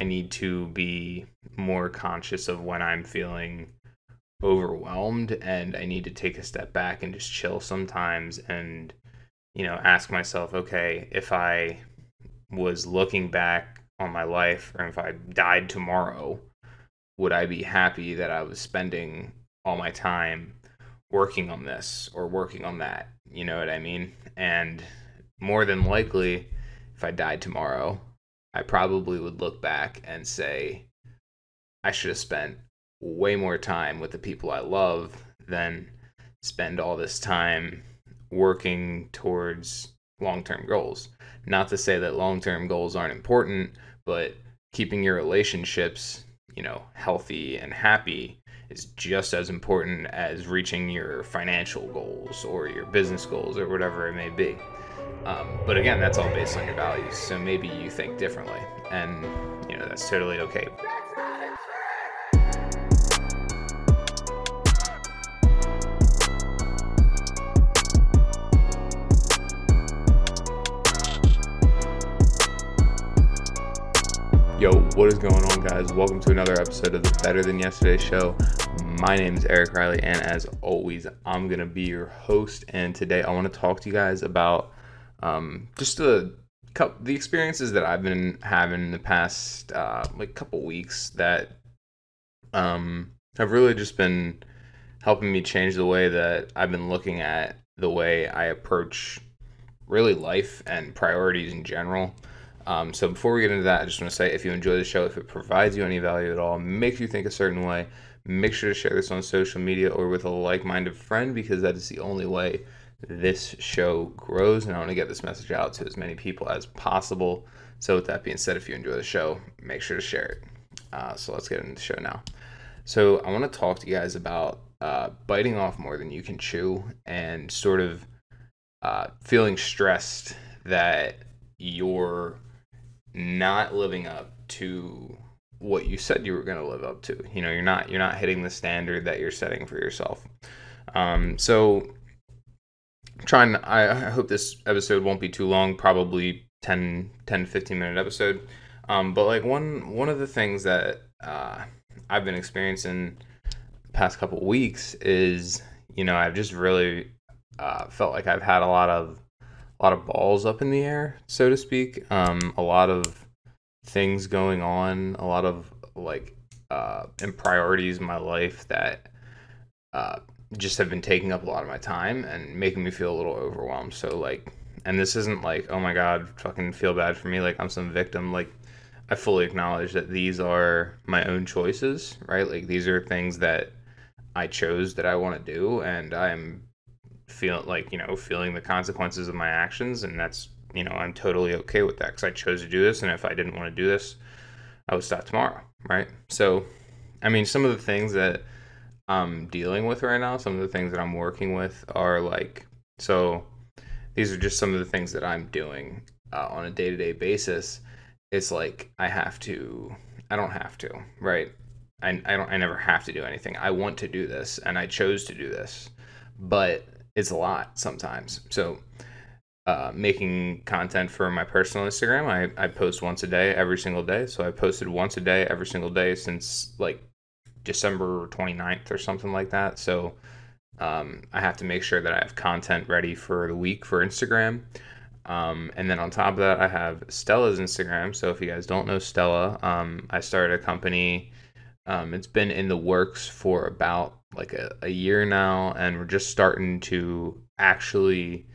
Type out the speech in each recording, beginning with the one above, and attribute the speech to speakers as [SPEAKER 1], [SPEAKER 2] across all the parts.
[SPEAKER 1] I need to be more conscious of when I'm feeling overwhelmed and I need to take a step back and just chill sometimes and you know ask myself okay if I was looking back on my life or if I died tomorrow would I be happy that I was spending all my time working on this or working on that? You know what I mean? And more than likely if I died tomorrow I probably would look back and say I should have spent way more time with the people I love than spend all this time working towards long term goals. Not to say that long term goals aren't important, but keeping your relationships, you know, healthy and happy is just as important as reaching your financial goals or your business goals or whatever it may be. Um, but again, that's all based on your values. So maybe you think differently, and you know that's totally okay. Yo, what is going on, guys? Welcome to another episode of the Better Than Yesterday show. My name is Eric Riley, and as always, I'm going to be your host. And today, I want to talk to you guys about um, just the the experiences that I've been having in the past uh, like couple weeks that um, have really just been helping me change the way that I've been looking at the way I approach really life and priorities in general. Um, so before we get into that, I just want to say if you enjoy the show, if it provides you any value at all, makes you think a certain way, make sure to share this on social media or with a like-minded friend because that is the only way this show grows. And I want to get this message out to as many people as possible. So with that being said, if you enjoy the show, make sure to share it. Uh, so let's get into the show now. So I want to talk to you guys about uh, biting off more than you can chew and sort of uh, feeling stressed that you're not living up to what you said you were going to live up to. You know, you're not you're not hitting the standard that you're setting for yourself. Um, so trying I, I hope this episode won't be too long, probably 10 10 15 minute episode. Um, but like one one of the things that uh, I've been experiencing past couple weeks is, you know, I've just really uh, felt like I've had a lot of a lot of balls up in the air, so to speak. Um, a lot of things going on, a lot of like uh, and priorities in my life that uh, just have been taking up a lot of my time and making me feel a little overwhelmed. So like, and this isn't like, oh my god, fucking feel bad for me, like I'm some victim. Like, I fully acknowledge that these are my own choices, right? Like these are things that I chose that I want to do, and I'm feeling like you know feeling the consequences of my actions and that's you know i'm totally okay with that because i chose to do this and if i didn't want to do this i would stop tomorrow right so i mean some of the things that i'm dealing with right now some of the things that i'm working with are like so these are just some of the things that i'm doing uh, on a day-to-day basis it's like i have to i don't have to right I, I don't i never have to do anything i want to do this and i chose to do this but it's a lot sometimes. So, uh, making content for my personal Instagram, I, I post once a day, every single day. So I posted once a day, every single day since like December 29th or something like that. So um, I have to make sure that I have content ready for the week for Instagram. Um, and then on top of that, I have Stella's Instagram. So if you guys don't know Stella, um, I started a company. Um, it's been in the works for about like a, a year now and we're just starting to actually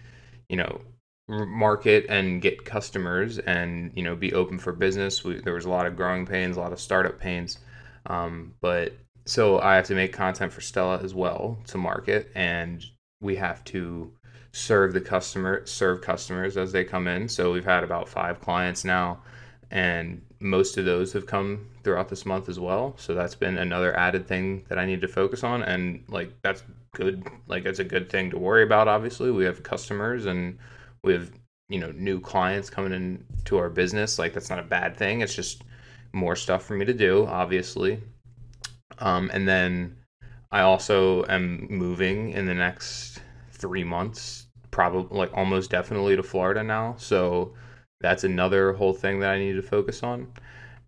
[SPEAKER 1] you know market and get customers and you know be open for business we, there was a lot of growing pains a lot of startup pains um, but so i have to make content for stella as well to market and we have to serve the customer serve customers as they come in. So we've had about five clients now and most of those have come throughout this month as well. So that's been another added thing that i need to focus on and like that's good like that's a good thing to worry about obviously. We have customers and we have you know new clients coming into our business. Like that's not a bad thing. It's just more stuff for me to do obviously. Um, and then i also am moving in the next three months probably like almost definitely to florida now. So that's another whole thing that I need to focus on.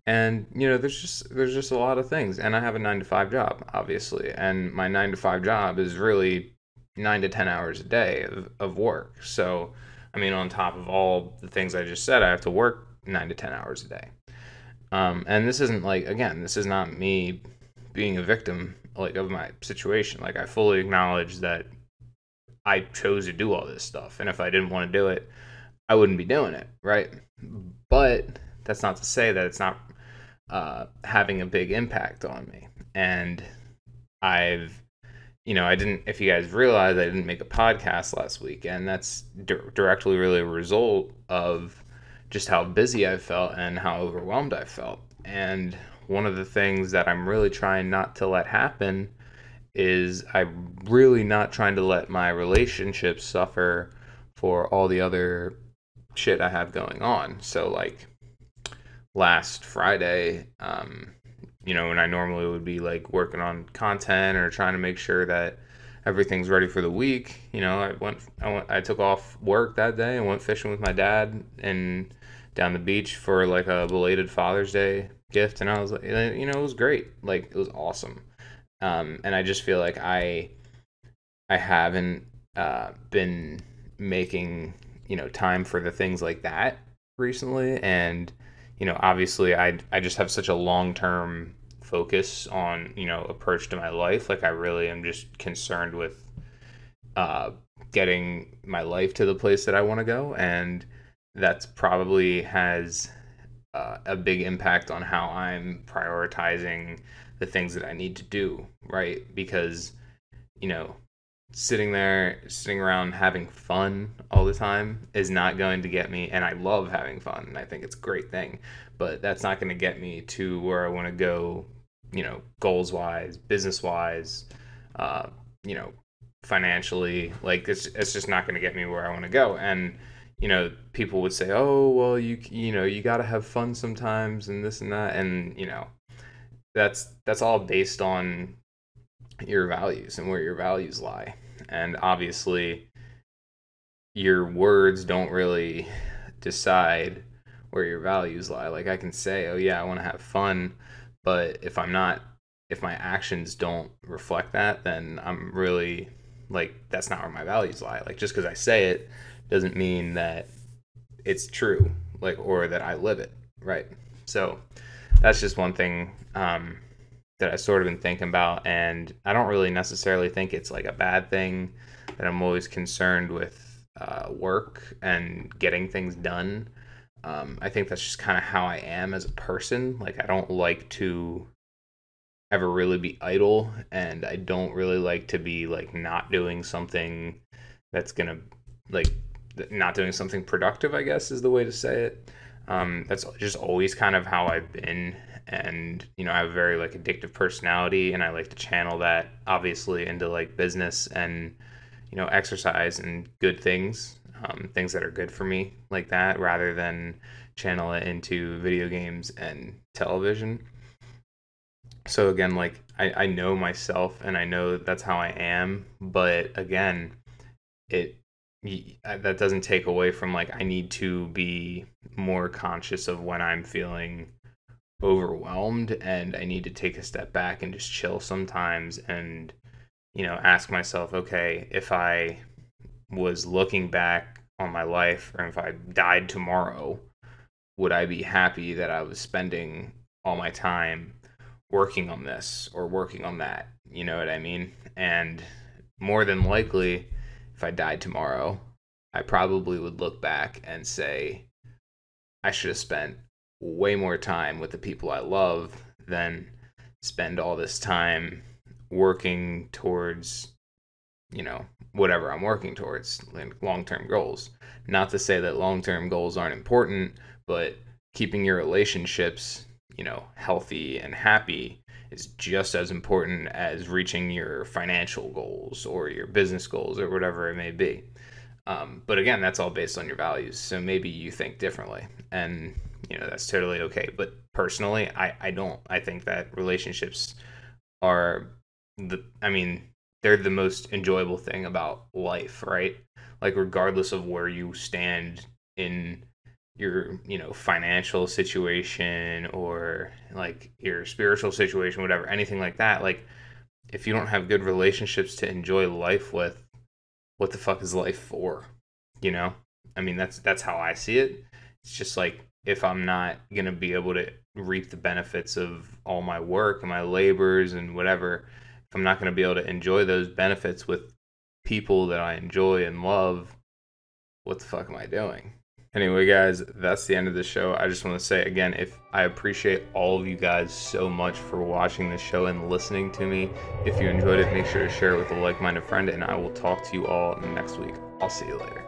[SPEAKER 1] and you know there's just there's just a lot of things. And i have a 9 to 5 job obviously. And my 9 to 5 job is really 9 to 10 hours a day of, of work. So i mean on top of all the things i just said i have to work 9 to 10 hours a day um, and this isn't like again this is not me being a victim like of my situation like i fully acknowledge that i chose to do all this stuff and if i didn't want to do it i wouldn't be doing it right but that's not to say that it's not uh, having a big impact on me. And I've, you know, I didn't, if you guys realize, I didn't make a podcast last week. And that's di- directly really a result of just how busy I felt and how overwhelmed I felt. And one of the things that I'm really trying not to let happen is I'm really not trying to let my relationships suffer for all the other shit I have going on. So, like, last Friday, um, you know, when I normally would be like working on content or trying to make sure that everything's ready for the week. You know, I went, I went, I took off work that day and went fishing with my dad and down the beach for like a belated Father's Day gift, and I was like, you know, it was great. Like it was awesome. Um, and I just feel like I, I haven't uh, been making you know time for the things like that recently, and you know, obviously I I just have such a long term focus on you know approach to my life. Like I really am just concerned with uh, getting my life to the place that I want to go, and that's probably has uh, a big impact on how I'm prioritizing the things that I need to do. Right, because you know sitting there sitting around having fun all the time is not going to get me and i love having fun and i think it's a great thing but that's not going to get me to where i want to go you know goals wise business wise uh, you know financially like it's, it's just not going to get me where i want to go and you know people would say oh well you you know you got to have fun sometimes and this and that and you know that's that's all based on your values and where your values lie. And obviously, your words don't really decide where your values lie. Like, I can say, oh, yeah, I want to have fun, but if I'm not, if my actions don't reflect that, then I'm really like, that's not where my values lie. Like, just because I say it doesn't mean that it's true, like, or that I live it, right? So, that's just one thing um, that I sort of been thinking about, and I don't really necessarily think it's like a bad thing that I'm always concerned with uh, work and getting things done. Um, I think that's just kind of how I am as a person. Like I don't like to ever really be idle, and I don't really like to be like not doing something that's gonna like not doing something productive. I guess is the way to say it. Um, that's just always kind of how I've been and you know I have a very like addictive personality and I like to channel that obviously into like business and you know exercise and good things um, things that are good for me like that rather than channel it into video games and television. So again like I, I know myself and I know that's how I am but again it that doesn't take away from like I need to be more conscious of when I'm feeling overwhelmed and I need to take a step back and just chill sometimes and you know ask myself okay if I was looking back on my life or if I died tomorrow would I be happy that I was spending all my time working on this or working on that? You know what I mean? And more than likely if I died tomorrow I probably would look back and say I should have spent way more time with the people I love than spend all this time working towards you know whatever I'm working towards long-term goals. Not to say that long-term goals aren't important, but keeping your relationships, you know, healthy and happy is just as important as reaching your financial goals or your business goals or whatever it may be. Um, but again, that's all based on your values. So maybe you think differently. And you know that's totally okay but personally i i don't i think that relationships are the i mean they're the most enjoyable thing about life right? Like regardless of where you stand in your you know financial situation or like your spiritual situation whatever anything like that like if you don't have good relationships to enjoy life with what the fuck is life for you know? I mean that's that's how i see it. It's just like if i'm not going to be able to reap the benefits of all my work and my labors and whatever i'm not going to be able to enjoy those benefits with people that i enjoy and love what the fuck am i doing Anyway, guys, that's the end of the show. I just want to say again, if I appreciate all of you guys so much for watching this show and listening to me. If you enjoyed it, make sure to share it with a like minded friend, and I will talk to you all next week. I'll see you later.